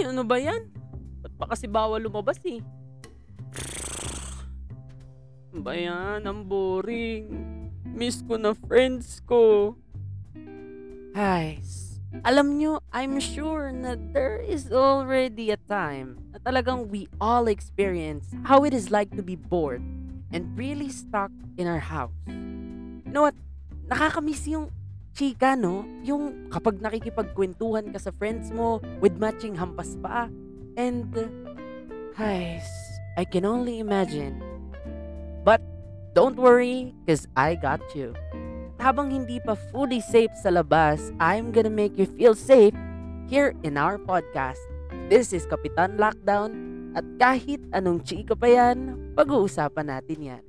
Ay, ano ba yan? Ba't pa kasi bawal lumabas eh? Ano ba yan? Ang boring. Miss ko na friends ko. Guys, alam nyo, I'm sure na there is already a time na talagang we all experience how it is like to be bored and really stuck in our house. You know what? Nakakamiss yung chika, no? Yung kapag nakikipagkwentuhan ka sa friends mo with matching hampas pa. And, guys, I can only imagine. But, don't worry, cause I got you. Habang hindi pa fully safe sa labas, I'm gonna make you feel safe here in our podcast. This is Kapitan Lockdown at kahit anong chika pa yan, pag-uusapan natin yan.